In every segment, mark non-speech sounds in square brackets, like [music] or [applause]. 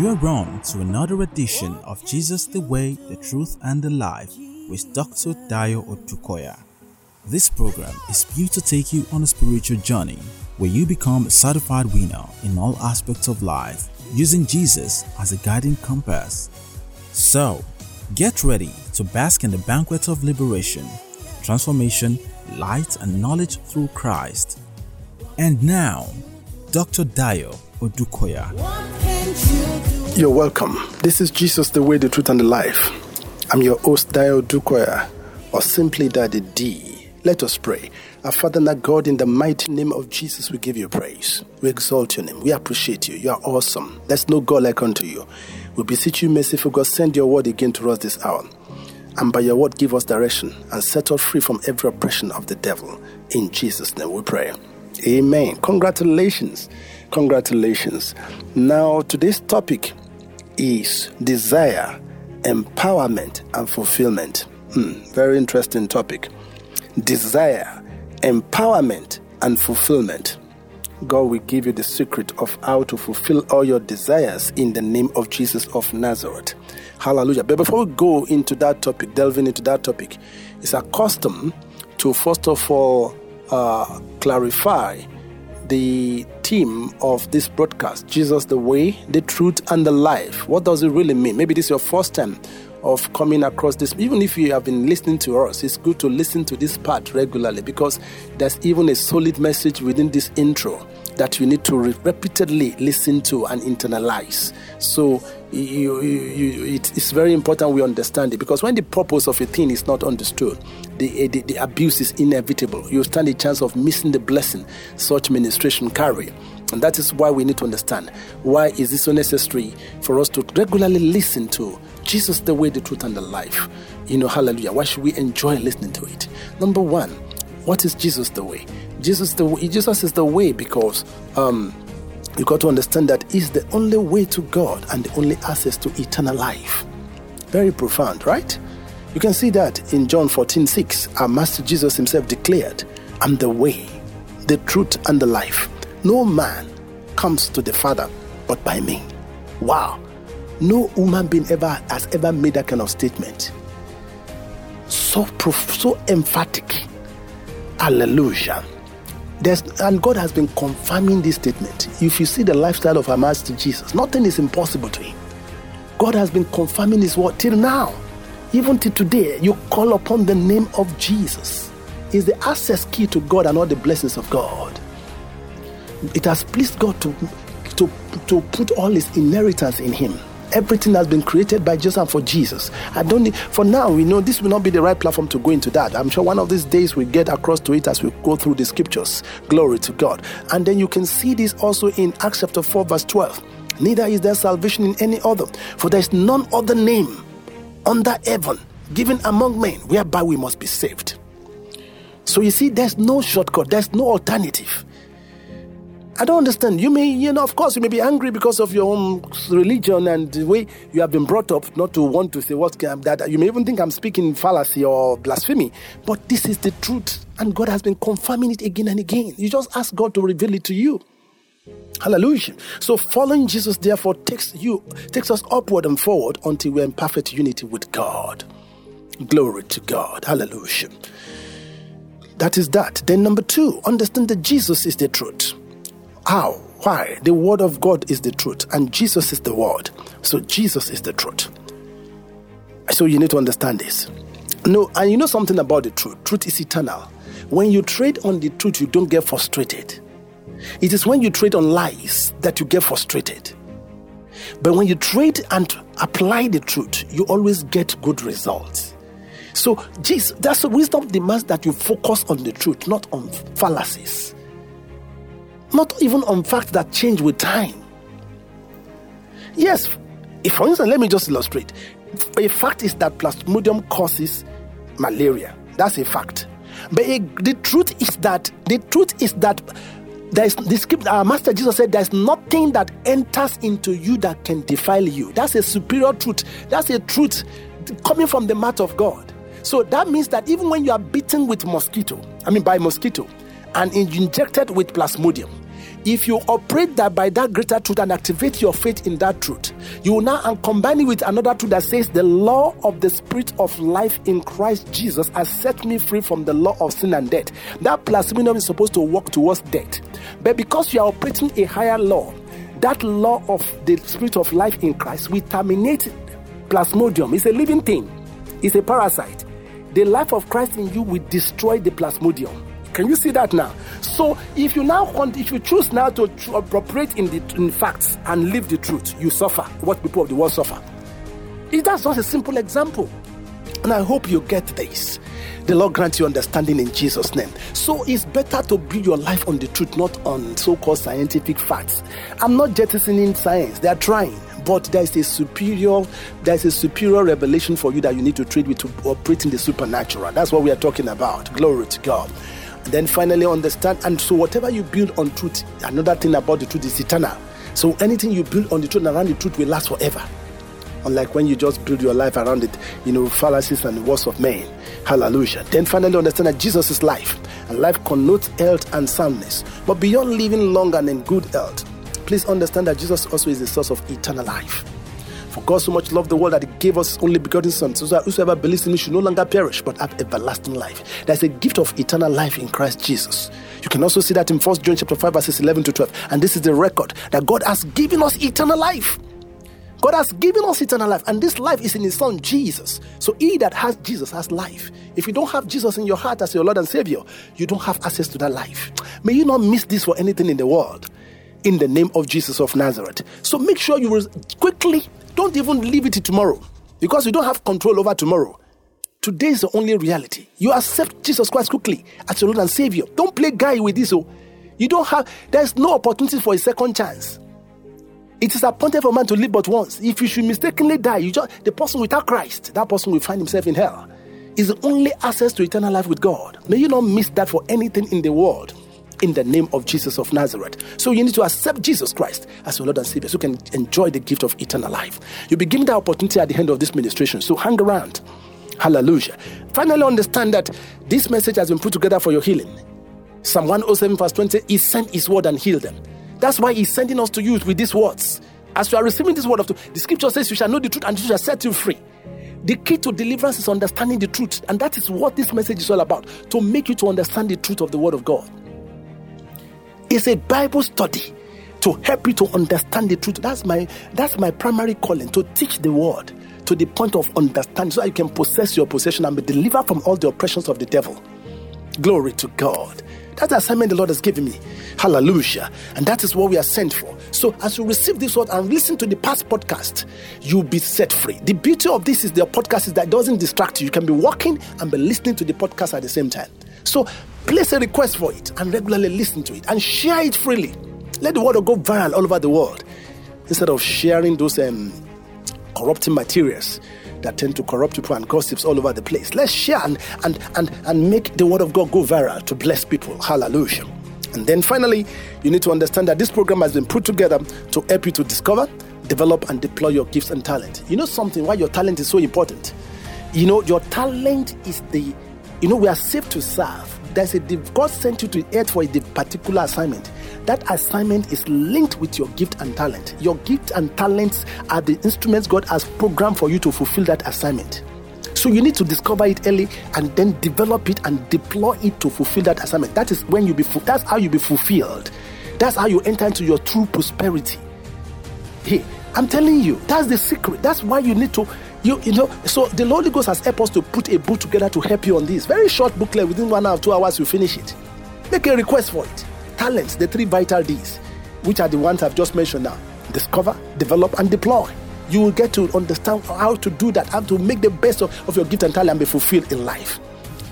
You are on to another edition of Jesus the Way, the Truth, and the Life with Dr. Dayo Odukoya. This program is built to take you on a spiritual journey where you become a certified winner in all aspects of life using Jesus as a guiding compass. So, get ready to bask in the banquet of liberation, transformation, light, and knowledge through Christ. And now, Dr. Dayo Odukoya. You're welcome. This is Jesus, the way, the truth, and the life. I'm your host, Dio Dukoya, or simply Daddy D. Let us pray. Our Father our God, in the mighty name of Jesus, we give you praise. We exalt your name. We appreciate you. You are awesome. There's no God like unto you. We beseech you, merciful God, send your word again to us this hour. And by your word, give us direction and set us free from every oppression of the devil. In Jesus' name we pray. Amen. Congratulations. Congratulations. Now, today's topic is desire, empowerment, and fulfillment. Hmm, very interesting topic. Desire, empowerment, and fulfillment. God will give you the secret of how to fulfill all your desires in the name of Jesus of Nazareth. Hallelujah. But before we go into that topic, delving into that topic, it's a custom to first of all uh, clarify the theme of this broadcast Jesus, the way, the truth, and the life. What does it really mean? Maybe this is your first time of coming across this. Even if you have been listening to us, it's good to listen to this part regularly because there's even a solid message within this intro that you need to re- repeatedly listen to and internalize. So you, you, you, it's very important we understand it because when the purpose of a thing is not understood, the, eh, the, the abuse is inevitable. You stand a chance of missing the blessing such ministration carry. And that is why we need to understand why is it so necessary for us to regularly listen to Jesus the way, the truth, and the life. You know, hallelujah. Why should we enjoy listening to it? Number one, what is Jesus the way? Jesus the Jesus is the way because um, you got to understand that He's the only way to God and the only access to eternal life. Very profound, right? You can see that in John 14 6. Our Master Jesus Himself declared, I'm the way, the truth, and the life. No man comes to the Father but by me. Wow. No human being ever has ever made that kind of statement. So prof- so emphatic. Hallelujah. There's, and God has been confirming this statement. If you see the lifestyle of our Master Jesus, nothing is impossible to him. God has been confirming his word till now. Even till today, you call upon the name of Jesus. Is the access key to God and all the blessings of God. It has pleased God to, to, to put all his inheritance in him. Everything has been created by Jesus and for Jesus. I don't need, for now, we know this will not be the right platform to go into that. I'm sure one of these days we get across to it as we go through the scriptures. Glory to God. And then you can see this also in Acts chapter 4, verse 12. Neither is there salvation in any other, for there is none other name under heaven given among men whereby we must be saved. So you see, there's no shortcut, there's no alternative. I don't understand. You may, you know, of course, you may be angry because of your own religion and the way you have been brought up, not to want to say what can that. You may even think I'm speaking fallacy or blasphemy, but this is the truth, and God has been confirming it again and again. You just ask God to reveal it to you. Hallelujah. So following Jesus therefore takes you takes us upward and forward until we're in perfect unity with God. Glory to God. Hallelujah. That is that. Then number two, understand that Jesus is the truth. How? Why? The Word of God is the truth, and Jesus is the Word. So Jesus is the truth. So you need to understand this. No, and you know something about the truth. Truth is eternal. When you trade on the truth, you don't get frustrated. It is when you trade on lies that you get frustrated. But when you trade and apply the truth, you always get good results. So, Jesus, that's the wisdom demands that you focus on the truth, not on fallacies not even on facts that change with time. Yes, if for instance, let me just illustrate. A fact is that plasmodium causes malaria. That's a fact. But a, the truth is that the truth is that there is the script. Our Master Jesus said, "There is nothing that enters into you that can defile you." That's a superior truth. That's a truth coming from the mouth of God. So that means that even when you are bitten with mosquito, I mean by mosquito, and injected with plasmodium. If you operate that by that greater truth and activate your faith in that truth, you will now and combine it with another truth that says, The law of the spirit of life in Christ Jesus has set me free from the law of sin and death. That plasmodium is supposed to work towards death. But because you are operating a higher law, that law of the spirit of life in Christ we terminate plasmodium. It's a living thing, it's a parasite. The life of Christ in you will destroy the plasmodium. Can you see that now? So if you now want, if you choose now to operate in the in facts and live the truth, you suffer what people of the world suffer. It, that's just a simple example. And I hope you get this. The Lord grant you understanding in Jesus' name. So it's better to build your life on the truth, not on so-called scientific facts. I'm not jettisoning science. They are trying but there is a superior there is a superior revelation for you that you need to treat with to operate in the supernatural that's what we are talking about glory to god then finally understand. And so, whatever you build on truth, another thing about the truth is eternal. So, anything you build on the truth and around the truth will last forever. Unlike when you just build your life around it, you know, fallacies and words of men. Hallelujah. Then finally understand that Jesus is life, and life connotes health and soundness. But beyond living long and in good health, please understand that Jesus also is the source of eternal life. For God so much loved the world that He gave us only begotten Son, so that whosoever believes in Him should no longer perish, but have everlasting life. There's a gift of eternal life in Christ Jesus. You can also see that in 1 John chapter 5, verses 11 to 12. And this is the record that God has given us eternal life. God has given us eternal life, and this life is in His Son Jesus. So, he that has Jesus has life. If you don't have Jesus in your heart as your Lord and Savior, you don't have access to that life. May you not miss this for anything in the world. In the name of Jesus of Nazareth. So, make sure you will quickly don't even leave it to tomorrow because you don't have control over tomorrow. Today is the only reality. You accept Jesus Christ quickly as your Lord and Savior. Don't play guy with this. Oh, you don't have. There's no opportunity for a second chance. It is appointed for man to live but once. If you should mistakenly die, you just the person without Christ, that person will find himself in hell. Is the only access to eternal life with God. May you not miss that for anything in the world in the name of Jesus of Nazareth. So you need to accept Jesus Christ as your Lord and Savior so you can enjoy the gift of eternal life. You'll be given the opportunity at the end of this ministration. So hang around. Hallelujah. Finally, understand that this message has been put together for your healing. Psalm 107, verse 20, He sent His word and healed them. That's why He's sending us to you with these words. As you are receiving this word of truth, the scripture says, You shall know the truth and it shall set you free. The key to deliverance is understanding the truth, and that is what this message is all about to make you to understand the truth of the word of God. It's a Bible study to help you to understand the truth. That's my that's my primary calling to teach the word to the point of understanding so that you can possess your possession and be delivered from all the oppressions of the devil. Glory to God. That's the assignment the Lord has given me. Hallelujah. And that is what we are sent for. So, as you receive this word and listen to the past podcast, you'll be set free. The beauty of this is the podcast is that it doesn't distract you. You can be walking and be listening to the podcast at the same time. So, place a request for it and regularly listen to it and share it freely. Let the word go viral all over the world instead of sharing those um, corrupting materials that tend to corrupt people and gossips all over the place. Let's share and, and, and, and make the word of God go viral to bless people. Hallelujah. And then finally, you need to understand that this program has been put together to help you to discover, develop, and deploy your gifts and talent. You know something, why your talent is so important? You know, your talent is the, you know, we are saved to serve there's a God sent you to earth for a particular assignment. That assignment is linked with your gift and talent. Your gift and talents are the instruments God has programmed for you to fulfill that assignment. So you need to discover it early and then develop it and deploy it to fulfill that assignment. That is when you be that's how you be fulfilled. That's how you enter into your true prosperity. Hey, I'm telling you, that's the secret. That's why you need to you, you know, so the Holy Ghost has helped us to put a book together to help you on this. Very short booklet, within one hour, two hours, you finish it. Make a request for it. Talents, the three vital Ds, which are the ones I've just mentioned now discover, develop, and deploy. You will get to understand how to do that, how to make the best of, of your gift and talent and be fulfilled in life.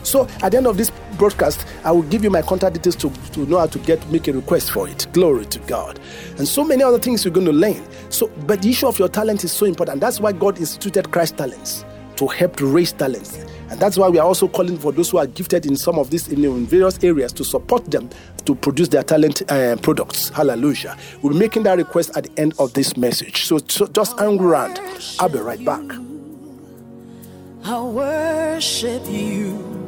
So at the end of this broadcast, I will give you my contact details to, to know how to get make a request for it. Glory to God. And so many other things you're going to learn. So, but the issue of your talent is so important. That's why God instituted Christ talents to help to raise talents. And that's why we are also calling for those who are gifted in some of these in, various areas to support them to produce their talent uh, products. Hallelujah. We'll be making that request at the end of this message. So, so just hang around. I'll be right back. I worship you.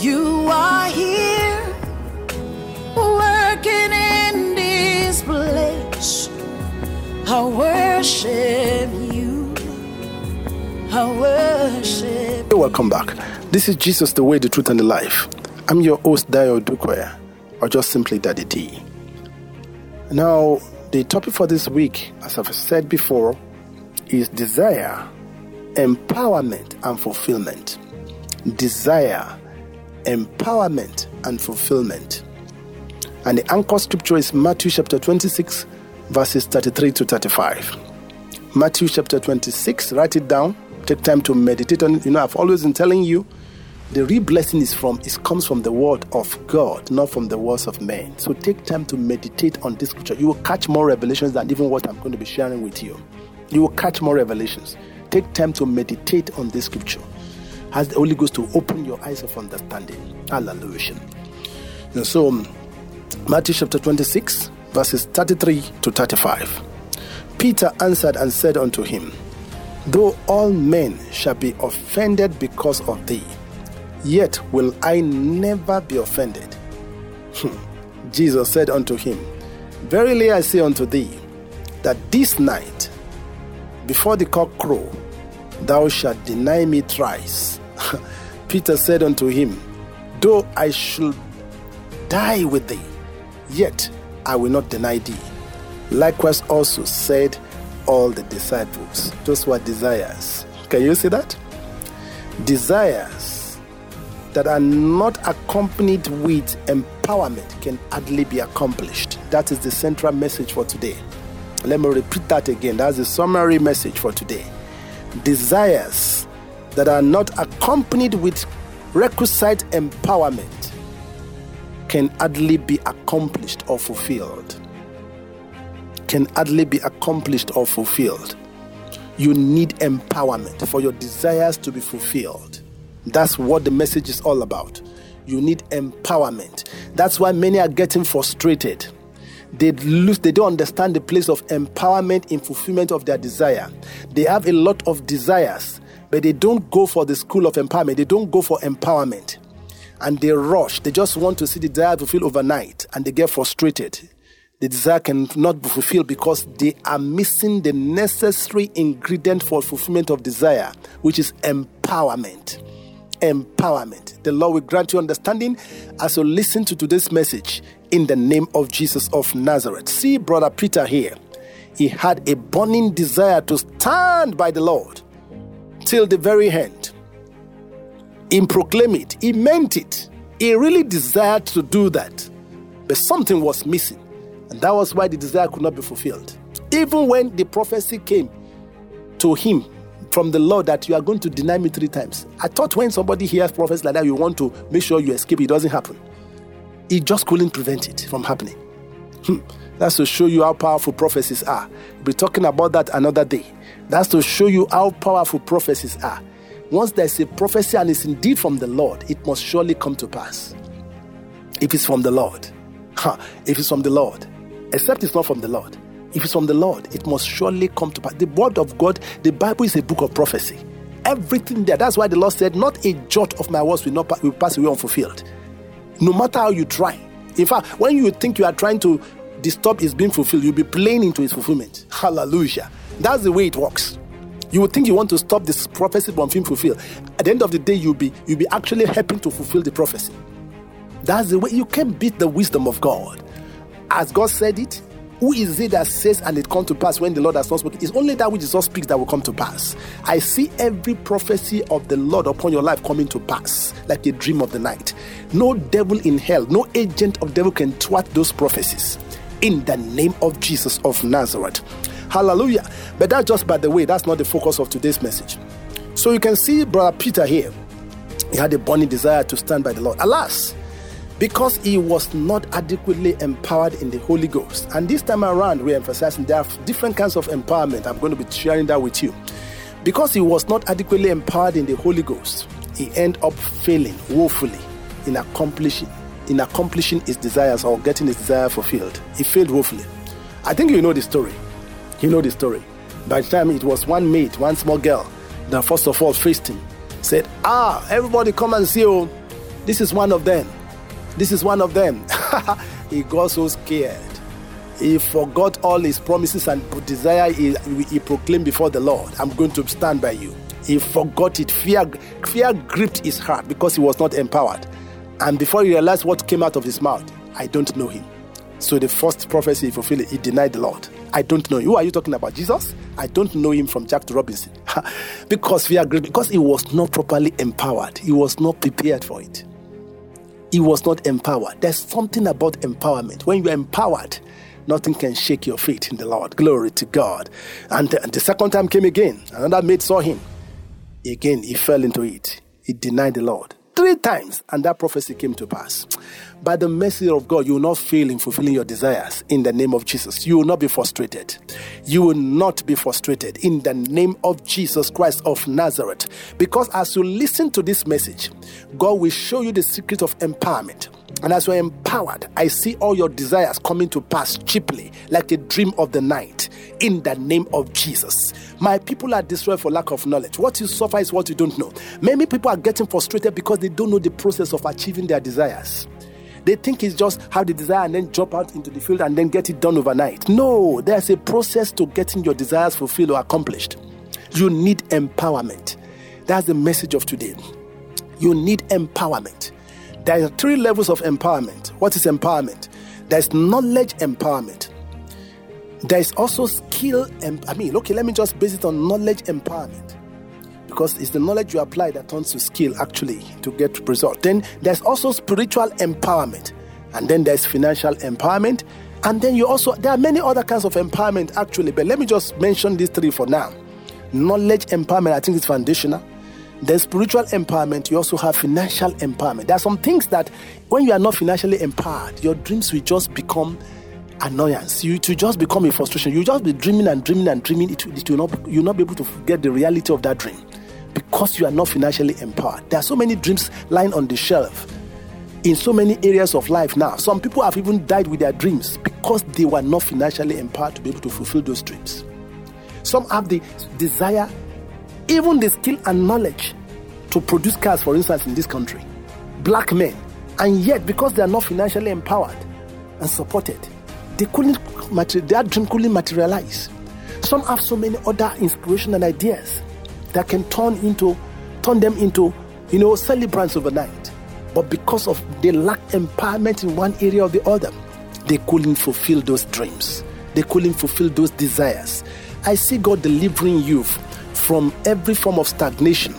You are here working in this place. I worship you. I worship. Welcome back. This is Jesus, the way, the truth, and the life. I'm your host, Dio Dukwe, or just simply Daddy D. Now, the topic for this week, as I've said before, is desire, empowerment, and fulfillment. Desire, empowerment, and fulfillment. And the anchor scripture is Matthew chapter 26, verses 33 to 35. Matthew chapter 26, write it down. Take time to meditate on it. You know, I've always been telling you the real blessing is from it comes from the word of God, not from the words of men. So take time to meditate on this scripture. You will catch more revelations than even what I'm going to be sharing with you. You will catch more revelations. Take time to meditate on this scripture. As the Holy Ghost to open your eyes of understanding. Hallelujah. And so um, Matthew chapter 26, verses 33 to 35. Peter answered and said unto him, Though all men shall be offended because of thee, yet will I never be offended. Hmm. Jesus said unto him, Verily I say unto thee, that this night, before the cock crow, thou shalt deny me thrice. [laughs] Peter said unto him, Though I should die with thee, yet I will not deny thee. Likewise also said all the disciples. Those were desires. Can you see that? Desires that are not accompanied with empowerment can hardly be accomplished. That is the central message for today. Let me repeat that again. That's the summary message for today. Desires that are not accompanied with requisite empowerment can hardly be accomplished or fulfilled. Can hardly be accomplished or fulfilled. You need empowerment for your desires to be fulfilled. That's what the message is all about. You need empowerment. That's why many are getting frustrated. They lose, they don't understand the place of empowerment in fulfillment of their desire. They have a lot of desires, but they don't go for the school of empowerment. They don't go for empowerment. And they rush. They just want to see the desire fulfilled overnight and they get frustrated. The desire cannot be fulfilled because they are missing the necessary ingredient for fulfillment of desire, which is empowerment empowerment. The Lord will grant you understanding as you listen to today's message in the name of Jesus of Nazareth. See, brother Peter here. He had a burning desire to stand by the Lord till the very end. He proclaimed it, he meant it. He really desired to do that. But something was missing. And that was why the desire could not be fulfilled. Even when the prophecy came to him from the Lord that you are going to deny me three times. I thought when somebody hears prophets like that, you want to make sure you escape. It doesn't happen. He just couldn't prevent it from happening. Hmm. That's to show you how powerful prophecies are. We'll be talking about that another day. That's to show you how powerful prophecies are. Once there's a prophecy and it's indeed from the Lord, it must surely come to pass. If it's from the Lord. Huh. If it's from the Lord. Except it's not from the Lord. If it's from the Lord, it must surely come to pass. The word of God, the Bible is a book of prophecy. Everything there. That's why the Lord said, Not a jot of my words will not will pass away unfulfilled. No matter how you try. In fact, when you think you are trying to disturb its being fulfilled, you'll be playing into its fulfillment. Hallelujah. That's the way it works. You would think you want to stop this prophecy from being fulfilled. At the end of the day, you'll be you'll be actually helping to fulfill the prophecy. That's the way you can beat the wisdom of God. As God said it, who is it that says and it come to pass when the Lord has not spoken? It's only that which Jesus speaks that will come to pass. I see every prophecy of the Lord upon your life coming to pass like a dream of the night. No devil in hell, no agent of devil can thwart those prophecies. In the name of Jesus of Nazareth. Hallelujah. But that's just by the way, that's not the focus of today's message. So you can see Brother Peter here. He had a burning desire to stand by the Lord. Alas, because he was not adequately empowered in the Holy Ghost. And this time around, we're emphasizing there are different kinds of empowerment. I'm going to be sharing that with you. Because he was not adequately empowered in the Holy Ghost, he ended up failing woefully in accomplishing in accomplishing his desires or getting his desire fulfilled. He failed woefully. I think you know the story. You know the story. By the time it was one mate, one small girl, that first of all faced him, said, Ah, everybody come and see you. Oh. This is one of them. This is one of them. [laughs] he got so scared. He forgot all his promises and desire he, he proclaimed before the Lord. I'm going to stand by you. He forgot it. Fear, fear gripped his heart because he was not empowered. And before he realized what came out of his mouth, I don't know him. So the first prophecy he fulfilled, he denied the Lord. I don't know. Who are you talking about? Jesus? I don't know him from Jack to Robinson. [laughs] because fear gripped, because he was not properly empowered. He was not prepared for it. He was not empowered. There's something about empowerment. When you're empowered, nothing can shake your faith in the Lord. Glory to God. And the, and the second time came again. Another maid saw him. Again, he fell into it. He denied the Lord three times, and that prophecy came to pass. By the mercy of God, you will not fail in fulfilling your desires in the name of Jesus. You will not be frustrated. You will not be frustrated in the name of Jesus Christ of Nazareth. Because as you listen to this message, God will show you the secret of empowerment. And as you're empowered, I see all your desires coming to pass cheaply, like a dream of the night, in the name of Jesus. My people are destroyed for lack of knowledge. What you suffer is what you don't know. Many people are getting frustrated because they don't know the process of achieving their desires. They think it's just have the desire and then drop out into the field and then get it done overnight. No, there's a process to getting your desires fulfilled or accomplished. You need empowerment. That's the message of today. You need empowerment. There are three levels of empowerment. What is empowerment? There's knowledge empowerment. There's also skill. Em- I mean, okay, let me just base it on knowledge empowerment because it's the knowledge you apply that turns to skill actually to get result. Then there's also spiritual empowerment, and then there's financial empowerment, and then you also there are many other kinds of empowerment actually. But let me just mention these three for now. Knowledge empowerment, I think, is foundational. Then spiritual empowerment, you also have financial empowerment. There are some things that when you are not financially empowered, your dreams will just become annoyance. You to just become a frustration. You just be dreaming and dreaming and dreaming. It, it will not you'll not be able to get the reality of that dream because you are not financially empowered. There are so many dreams lying on the shelf in so many areas of life now. Some people have even died with their dreams because they were not financially empowered to be able to fulfill those dreams. Some have the desire, even the skill and knowledge to produce cars, for instance, in this country. Black men. And yet, because they are not financially empowered and supported, they couldn't their dream couldn't materialize. Some have so many other inspiration and ideas that can turn into turn them into you know celebrants overnight. But because of they lack empowerment in one area or the other, they couldn't fulfill those dreams. They couldn't fulfill those desires. I see God delivering you from every form of stagnation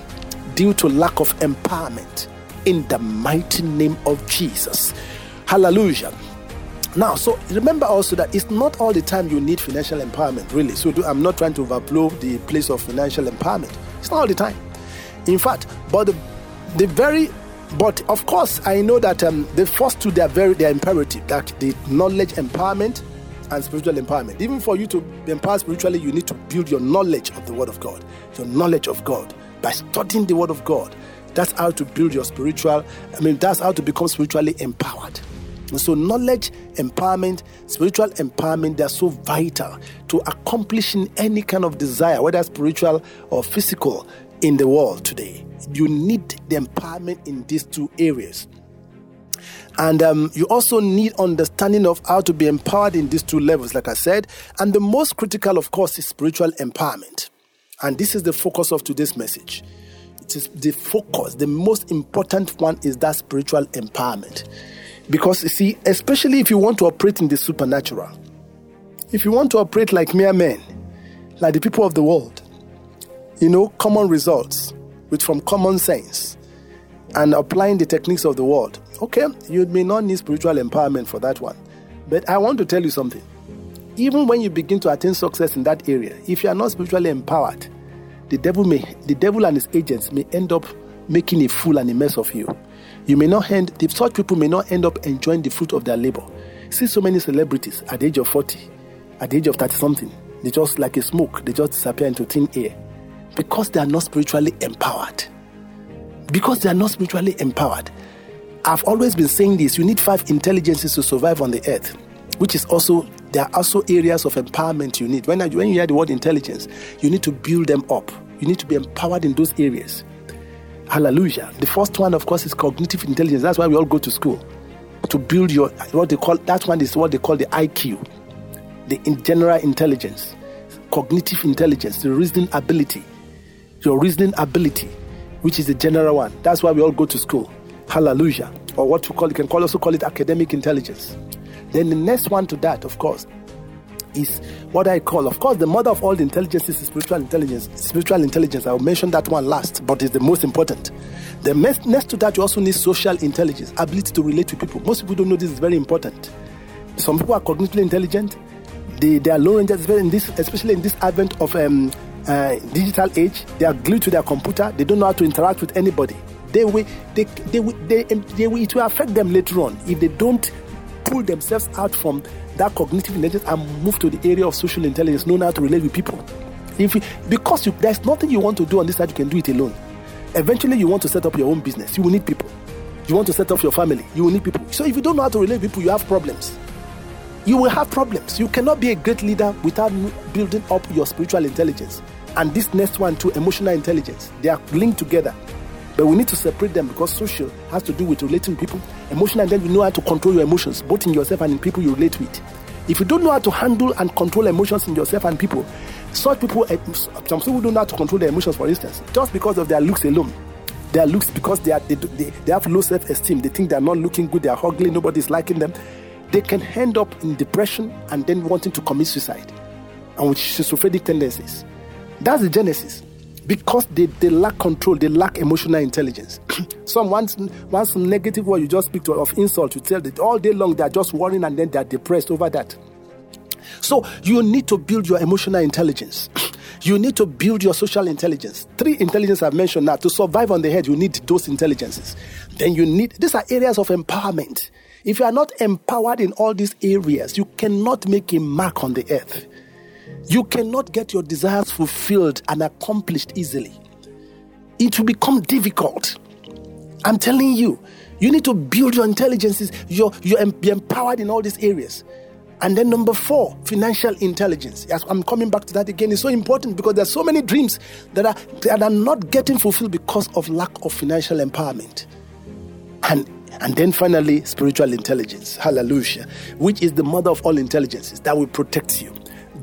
due to lack of empowerment in the mighty name of Jesus. Hallelujah. Now, so remember also that it's not all the time you need financial empowerment, really. So do, I'm not trying to overblow the place of financial empowerment. It's not all the time. In fact, but the, the very, but of course, I know that um, the first two they are very they are imperative. That the knowledge empowerment and spiritual empowerment. Even for you to be empowered spiritually, you need to build your knowledge of the Word of God, your knowledge of God by studying the Word of God. That's how to build your spiritual. I mean, that's how to become spiritually empowered. So, knowledge, empowerment, spiritual empowerment, they are so vital to accomplishing any kind of desire, whether spiritual or physical, in the world today. You need the empowerment in these two areas. And um, you also need understanding of how to be empowered in these two levels, like I said. And the most critical, of course, is spiritual empowerment. And this is the focus of today's message. It is the focus, the most important one is that spiritual empowerment. Because you see, especially if you want to operate in the supernatural, if you want to operate like mere men, like the people of the world, you know, common results with from common sense and applying the techniques of the world, okay, you may not need spiritual empowerment for that one. But I want to tell you something. Even when you begin to attain success in that area, if you are not spiritually empowered, the devil may the devil and his agents may end up making a fool and a mess of you. You may not end, the such people may not end up enjoying the fruit of their labor. See so many celebrities at the age of 40, at the age of 30 something, they just like a smoke, they just disappear into thin air because they are not spiritually empowered. Because they are not spiritually empowered. I've always been saying this you need five intelligences to survive on the earth, which is also, there are also areas of empowerment you need. When, when you hear the word intelligence, you need to build them up. You need to be empowered in those areas. Hallelujah. The first one, of course, is cognitive intelligence. That's why we all go to school to build your what they call that one is what they call the IQ, the in general intelligence, cognitive intelligence, the reasoning ability, your reasoning ability, which is the general one. That's why we all go to school. Hallelujah. Or what we call you can call also call it academic intelligence. Then the next one to that, of course, is what I call, of course, the mother of all the intelligences is spiritual intelligence. Spiritual intelligence, I will mention that one last, but it's the most important. The next, to that, you also need social intelligence, ability to relate to people. Most people don't know this is very important. Some people are cognitively intelligent, they, they are low this, especially in this advent of um, uh, digital age. They are glued to their computer, they don't know how to interact with anybody. They will, they, they, they, they, they will, it will affect them later on if they don't pull themselves out from that cognitive intelligence and move to the area of social intelligence, knowing how to relate with people. If you, because you, there's nothing you want to do on this side, you can do it alone. Eventually, you want to set up your own business, you will need people. You want to set up your family, you will need people. So if you don't know how to relate with people, you have problems. You will have problems. You cannot be a great leader without building up your spiritual intelligence. And this next one, too, emotional intelligence. They are linked together. But we need to separate them because social has to do with relating people. Emotional, then you know how to control your emotions, both in yourself and in people you relate with. If you don't know how to handle and control emotions in yourself and people, such people, eh, some people don't know how to control their emotions, for instance, just because of their looks alone. Their looks, because they, are, they, they, they have low self esteem, they think they're not looking good, they're ugly, nobody's liking them. They can end up in depression and then wanting to commit suicide and with schizophrenic tendencies. That's the genesis because they, they lack control, they lack emotional intelligence. [clears throat] Some once once negative word you just speak to of insult, you tell them all day long they are just worrying and then they are depressed over that. So you need to build your emotional intelligence. [clears throat] You need to build your social intelligence. Three intelligence I've mentioned now. To survive on the head, you need those intelligences. Then you need these are areas of empowerment. If you are not empowered in all these areas, you cannot make a mark on the earth. You cannot get your desires fulfilled and accomplished easily. It will become difficult. I'm telling you, you need to build your intelligences, your, your, be empowered in all these areas. And then number four, financial intelligence. Yes, I'm coming back to that again. It's so important because there's so many dreams that are that are not getting fulfilled because of lack of financial empowerment. And and then finally, spiritual intelligence. Hallelujah. Which is the mother of all intelligences that will protect you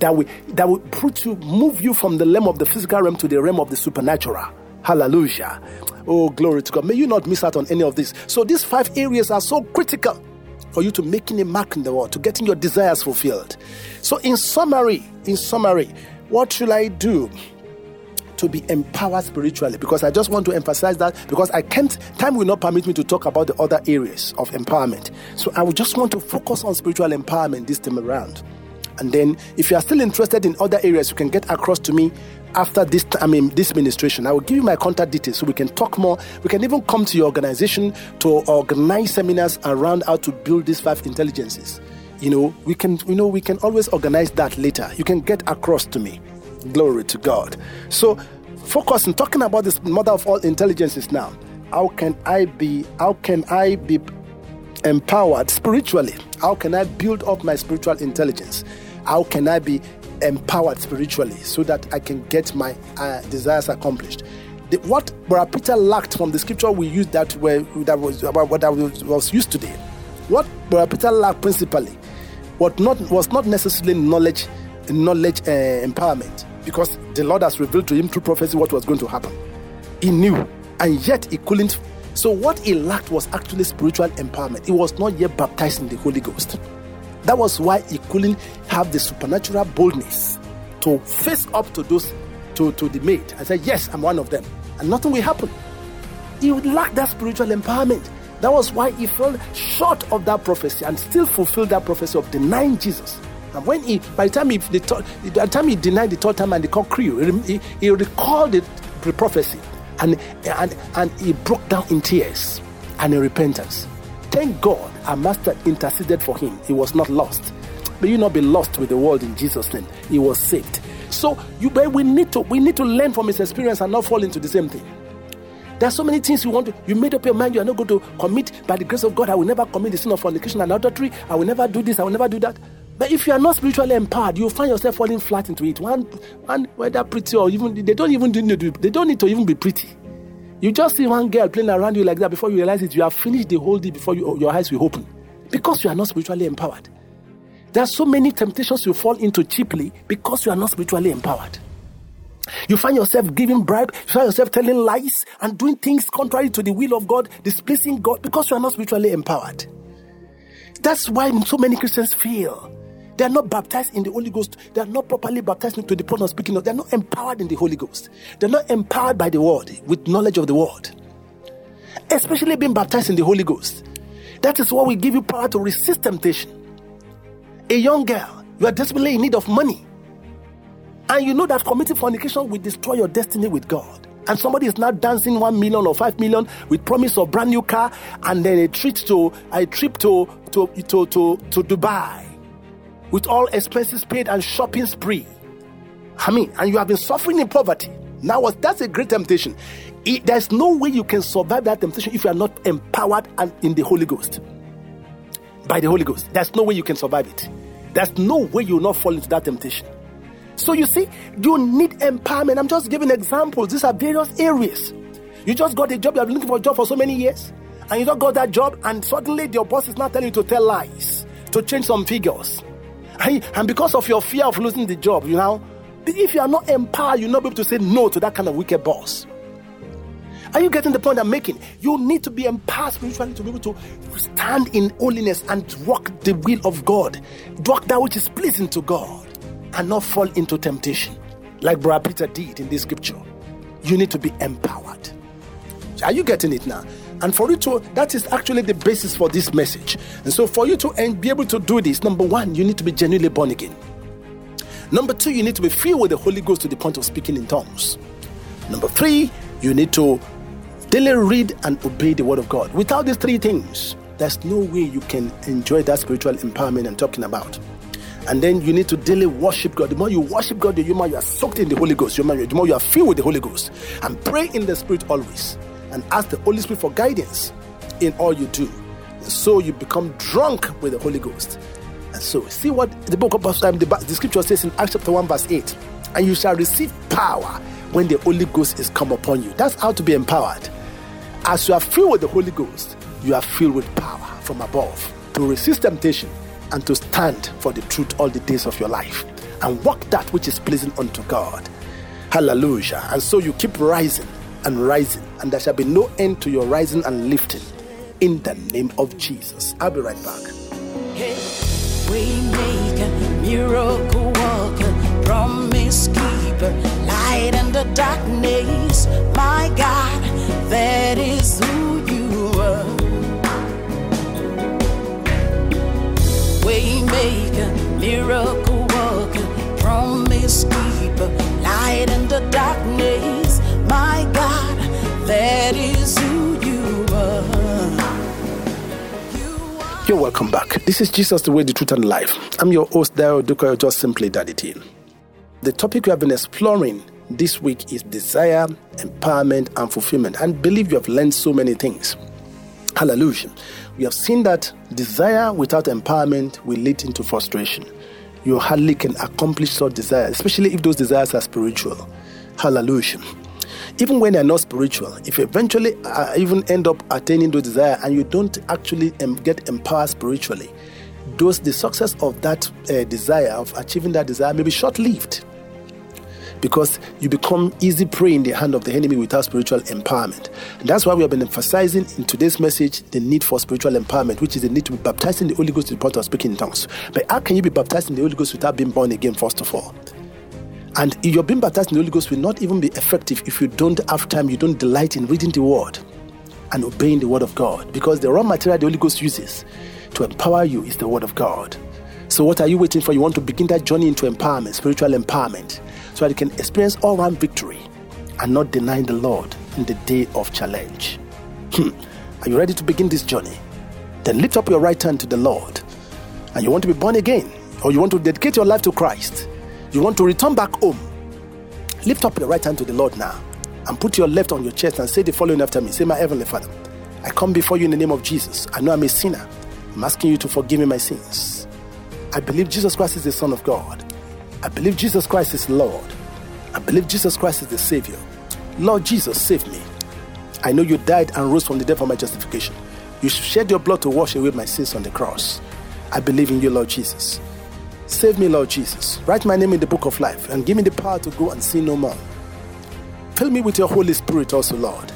that will that will put you move you from the realm of the physical realm to the realm of the supernatural. Hallelujah. Oh, glory to God. May you not miss out on any of this. So these five areas are so critical for you to making a mark in the world, to getting your desires fulfilled. So in summary, in summary, what should I do? to be empowered spiritually because I just want to emphasize that because I can't, time will not permit me to talk about the other areas of empowerment. So I would just want to focus on spiritual empowerment this time around. And then, if you are still interested in other areas, you can get across to me after this I mean this ministration. I will give you my contact details so we can talk more. We can even come to your organization to organize seminars around how to build these five intelligences. You know, we can you know we can always organize that later. You can get across to me. Glory to God. So focus on talking about this mother of all intelligences now. How can I be how can I be empowered spiritually? How can I build up my spiritual intelligence? How can I be empowered spiritually so that I can get my uh, desires accomplished? The, what Brother Peter lacked from the scripture we used that were that was about what I was, used today. What Brother Peter lacked principally, what not was not necessarily knowledge, knowledge uh, empowerment, because the Lord has revealed to him through prophecy what was going to happen. He knew, and yet he couldn't. So what he lacked was actually spiritual empowerment. He was not yet baptized in the Holy Ghost. That was why he couldn't have the supernatural boldness to face up to those to, to the maid and say, Yes, I'm one of them. And nothing will happen. He would lack that spiritual empowerment. That was why he fell short of that prophecy and still fulfilled that prophecy of denying Jesus. And when he, by the time he, the, the time he denied the third time and the cock crew, he, he recalled the, the prophecy and, and, and he broke down in tears and in repentance. Thank God our master interceded for him. He was not lost. May you not be lost with the world in Jesus' name. He was saved. So you but we need to we need to learn from his experience and not fall into the same thing. There are so many things you want to, you made up your mind you are not going to commit by the grace of God. I will never commit the sin of fornication and adultery. I will never do this. I will never do that. But if you are not spiritually empowered, you'll find yourself falling flat into it. One, one whether pretty or even they don't even need to, they don't need to even be pretty. You just see one girl playing around you like that before you realize it. You have finished the whole day before you, your eyes will open because you are not spiritually empowered. There are so many temptations you fall into cheaply because you are not spiritually empowered. You find yourself giving bribe, you find yourself telling lies and doing things contrary to the will of God, displeasing God because you are not spiritually empowered. That's why so many Christians fail. They are not baptized in the Holy Ghost. They are not properly baptized into the point of speaking. Of. They are not empowered in the Holy Ghost. They are not empowered by the Word with knowledge of the Word. Especially being baptized in the Holy Ghost. That is what will give you power to resist temptation. A young girl, you are desperately in need of money. And you know that committing fornication will destroy your destiny with God. And somebody is now dancing one million or five million with promise of brand new car and then a trip to a trip to to to to, to Dubai with all expenses paid and shopping spree. I mean, and you have been suffering in poverty. Now, that's a great temptation. It, there's no way you can survive that temptation if you are not empowered and in the Holy Ghost. By the Holy Ghost, there's no way you can survive it. There's no way you will not fall into that temptation. So you see, you need empowerment. I'm just giving examples. These are various areas. You just got a job, you have been looking for a job for so many years, and you don't got that job, and suddenly your boss is not telling you to tell lies, to change some figures. And because of your fear of losing the job, you know, if you are not empowered, you'll not be able to say no to that kind of wicked boss. Are you getting the point I'm making? You need to be empowered spiritually to be able to stand in holiness and walk the will of God, walk that which is pleasing to God and not fall into temptation like Brother Peter did in this scripture. You need to be empowered. Are you getting it now? And for you to, that is actually the basis for this message. And so, for you to be able to do this, number one, you need to be genuinely born again. Number two, you need to be filled with the Holy Ghost to the point of speaking in tongues. Number three, you need to daily read and obey the Word of God. Without these three things, there's no way you can enjoy that spiritual empowerment I'm talking about. And then you need to daily worship God. The more you worship God, the more you are soaked in the Holy Ghost. The more you are filled with the Holy Ghost. And pray in the Spirit always. And ask the Holy Spirit for guidance in all you do. So you become drunk with the Holy Ghost. And so, see what the book of um, the, the scripture says in Acts chapter 1, verse 8. And you shall receive power when the Holy Ghost is come upon you. That's how to be empowered. As you are filled with the Holy Ghost, you are filled with power from above to resist temptation and to stand for the truth all the days of your life and walk that which is pleasing unto God. Hallelujah. And so you keep rising and rising, and there shall be no end to your rising and lifting in the name of Jesus. I'll be right back. Hey, we make a miracle worker, promise keeper, light in the darkness. My God, that is who you are. Waymaker, miracle worker, promise keeper, light in the darkness. My God, that is who you are. You're welcome back. This is Jesus, the way, the truth, and life. I'm your host, Daryl Duka, just simply Daddy D. The topic we have been exploring this week is desire, empowerment, and fulfillment. And believe you have learned so many things. Hallelujah. We have seen that desire without empowerment will lead into frustration. You hardly can accomplish such desires, especially if those desires are spiritual. Hallelujah. Even when they're not spiritual, if you eventually uh, even end up attaining those desires and you don't actually um, get empowered spiritually, those the success of that uh, desire of achieving that desire may be short-lived because you become easy prey in the hand of the enemy without spiritual empowerment. And that's why we have been emphasizing in today's message the need for spiritual empowerment, which is the need to be baptized in the Holy Ghost to the point of speaking in tongues. But how can you be baptized in the Holy Ghost without being born again, first of all? And your being baptized in the Holy Ghost will not even be effective if you don't have time, you don't delight in reading the Word and obeying the Word of God. Because the raw material the Holy Ghost uses to empower you is the Word of God. So, what are you waiting for? You want to begin that journey into empowerment, spiritual empowerment, so that you can experience all round victory and not denying the Lord in the day of challenge. Hmm. Are you ready to begin this journey? Then lift up your right hand to the Lord. And you want to be born again, or you want to dedicate your life to Christ, you want to return back home. Lift up your right hand to the Lord now and put your left on your chest and say the following after me. Say, My Heavenly Father, I come before you in the name of Jesus. I know I'm a sinner. I'm asking you to forgive me my sins. I believe Jesus Christ is the Son of God. I believe Jesus Christ is Lord. I believe Jesus Christ is the Savior. Lord Jesus, save me. I know you died and rose from the dead for my justification. You shed your blood to wash away my sins on the cross. I believe in you, Lord Jesus. Save me, Lord Jesus. Write my name in the book of life and give me the power to go and sin no more. Fill me with your Holy Spirit also, Lord.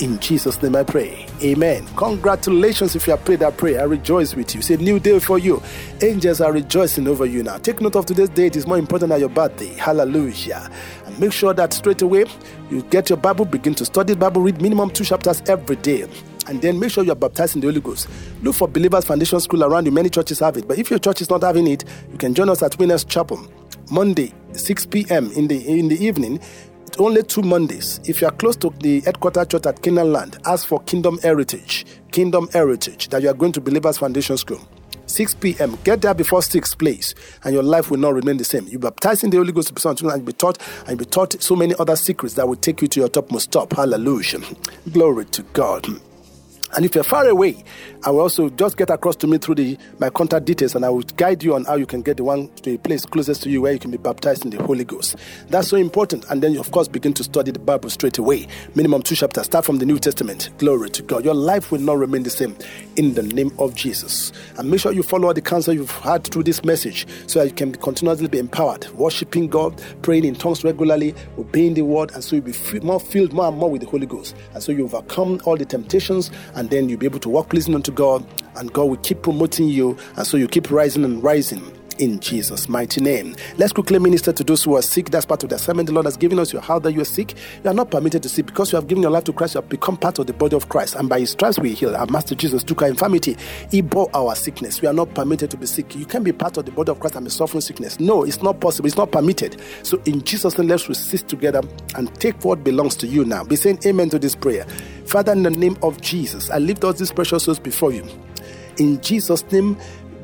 In Jesus' name I pray. Amen. Congratulations if you have prayed that prayer. I rejoice with you. It's a new day for you. Angels are rejoicing over you now. Take note of today's date. It's more important than your birthday. Hallelujah. And make sure that straight away you get your Bible, begin to study the Bible, read minimum two chapters every day. And then make sure you are baptized in the Holy Ghost. Look for Believers Foundation School around you. Many churches have it. But if your church is not having it, you can join us at Winners Chapel Monday, 6 p.m. in the in the evening It's only two Mondays. If you are close to the headquarter church at Canaan Land, ask for Kingdom Heritage. Kingdom Heritage that you are going to Believers Foundation School. 6 p.m. Get there before 6, please, and your life will not remain the same. You baptize in the Holy Ghost and you'll be taught, and be taught so many other secrets that will take you to your topmost top. Hallelujah. Glory to God. And if you're far away, I will also just get across to me through the my contact details and I will guide you on how you can get the one to a place closest to you where you can be baptized in the Holy Ghost. That's so important. And then you of course begin to study the Bible straight away. Minimum two chapters. Start from the New Testament. Glory to God. Your life will not remain the same in the name of Jesus. And make sure you follow the counsel you've had through this message so that you can continuously be empowered, worshiping God, praying in tongues regularly, obeying the word, and so you'll be more filled more and more with the Holy Ghost. And so you overcome all the temptations and then you'll be able to walk pleasing unto God and God will keep promoting you, and so you keep rising and rising in Jesus' mighty name. Let's quickly minister to those who are sick. That's part of the assignment the Lord has given us. You how that you are sick. You are not permitted to sick because you have given your life to Christ. You have become part of the body of Christ, and by His stripes we heal. Our Master Jesus took our infirmity. He bore our sickness. We are not permitted to be sick. You can't be part of the body of Christ and be suffering sickness. No, it's not possible. It's not permitted. So in Jesus' name, let's resist together and take what belongs to you now. Be saying Amen to this prayer. Father, in the name of Jesus, I lift all these precious souls before you. In Jesus' name,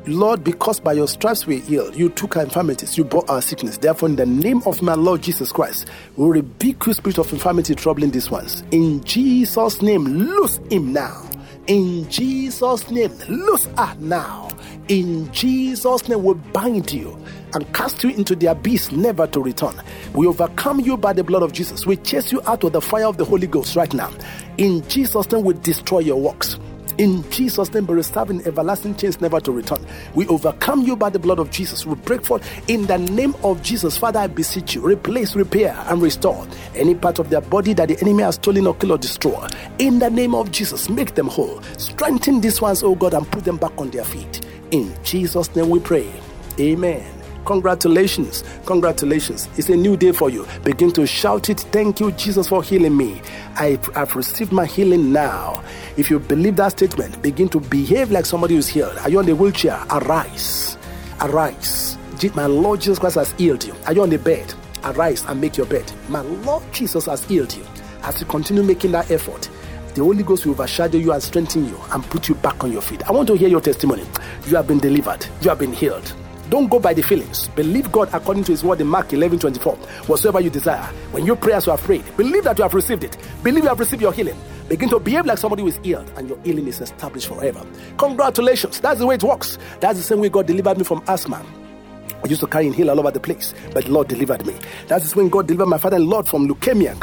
Lord, because by your stripes we are healed, you took our infirmities, you bore our sickness. Therefore, in the name of my Lord Jesus Christ, we rebuke you, spirit of infirmity, troubling these ones. In Jesus' name, loose him now. In Jesus' name, loose her now. In Jesus' name, we bind you and cast you into the abyss, never to return. We overcome you by the blood of Jesus. We chase you out with the fire of the Holy Ghost right now. In Jesus' name, we destroy your works. In Jesus' name, reserved in everlasting chains, never to return. We overcome you by the blood of Jesus. We break forth in the name of Jesus. Father, I beseech you, replace, repair, and restore any part of their body that the enemy has stolen or killed or destroyed. In the name of Jesus, make them whole. Strengthen these ones, oh God, and put them back on their feet. In Jesus' name we pray. Amen. Congratulations. Congratulations. It's a new day for you. Begin to shout it. Thank you, Jesus, for healing me. I, have received my healing now. If you believe that statement, begin to behave like somebody who's healed. Are you on the wheelchair? Arise. Arise. My Lord Jesus Christ has healed you. Are you on the bed? Arise and make your bed. My Lord Jesus has healed you. As you continue making that effort, the Holy Ghost will overshadow you and strengthen you and put you back on your feet. I want to hear your testimony. You have been delivered, you have been healed. Don't go by the feelings. Believe God according to His word in Mark 11 24. Whatsoever you desire, when you pray as you have prayed, believe that you have received it. Believe you have received your healing. Begin to behave like somebody who is healed, and your healing is established forever. Congratulations. That's the way it works. That's the same way God delivered me from asthma. I used to carry in all over the place, but the Lord delivered me. That is when God delivered my father and Lord from leukemia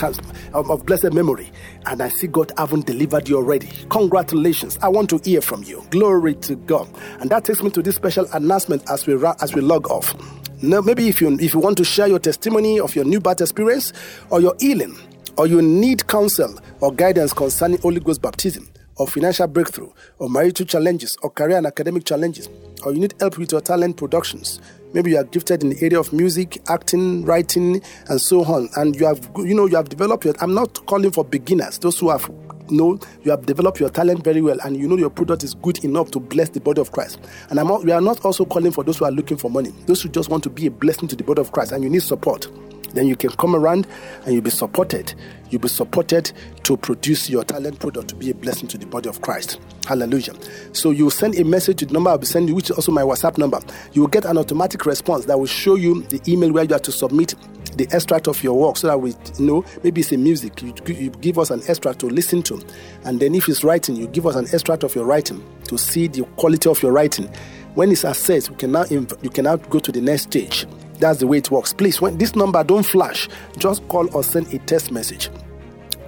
of, of blessed memory. And I see God haven't delivered you already. Congratulations. I want to hear from you. Glory to God. And that takes me to this special announcement as we, as we log off. Now, maybe if you, if you want to share your testimony of your new birth experience or your healing, or you need counsel or guidance concerning Holy Ghost baptism, or financial breakthrough, or marital challenges, or career and academic challenges, or you need help with your talent productions, maybe you are gifted in the area of music acting writing and so on and you have you know you have developed your i'm not calling for beginners those who have know you have developed your talent very well and you know your product is good enough to bless the body of Christ. And we are not also calling for those who are looking for money, those who just want to be a blessing to the body of Christ and you need support. Then you can come around and you'll be supported. You'll be supported to produce your talent product to be a blessing to the body of Christ. Hallelujah. So you send a message to the number I'll be sending you, which is also my WhatsApp number. You will get an automatic response that will show you the email where you have to submit the extract of your work so that we know maybe it's a music you, you, give us an extract to listen to and then if it's writing you give us an extract of your writing to see the quality of your writing when it's assessed we can now you can now go to the next stage that's the way it works. Please when this number don't flash just call or send a text message.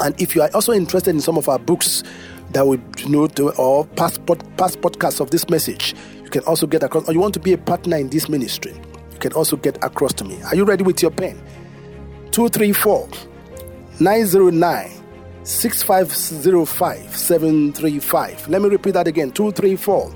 And if you are also interested in some of our books that we you know to, or past, pod, past podcasts of this message you can also get across or you want to be a partner in this ministry you can also get across to me. Are you ready with your pen? 234 909 6505 735. Let me repeat that again. 234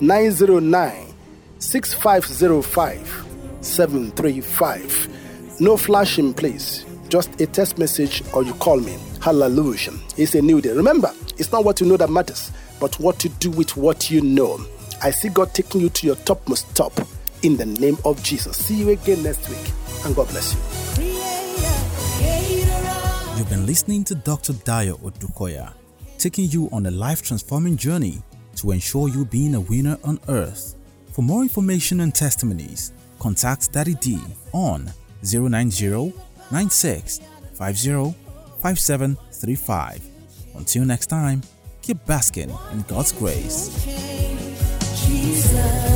909 6505 735. No flashing, please. Just a text message or you call me. Hallelujah. It's a new day. Remember, it's not what you know that matters, but what you do with what you know. I see God taking you to your topmost top in the name of Jesus. See you again next week, and God bless you. You've been listening to Dr. Dayo Odukoya, taking you on a life transforming journey to ensure you being a winner on earth. For more information and testimonies, contact Daddy D on 090 96 50 5735. Until next time, keep basking in God's grace. Jesus.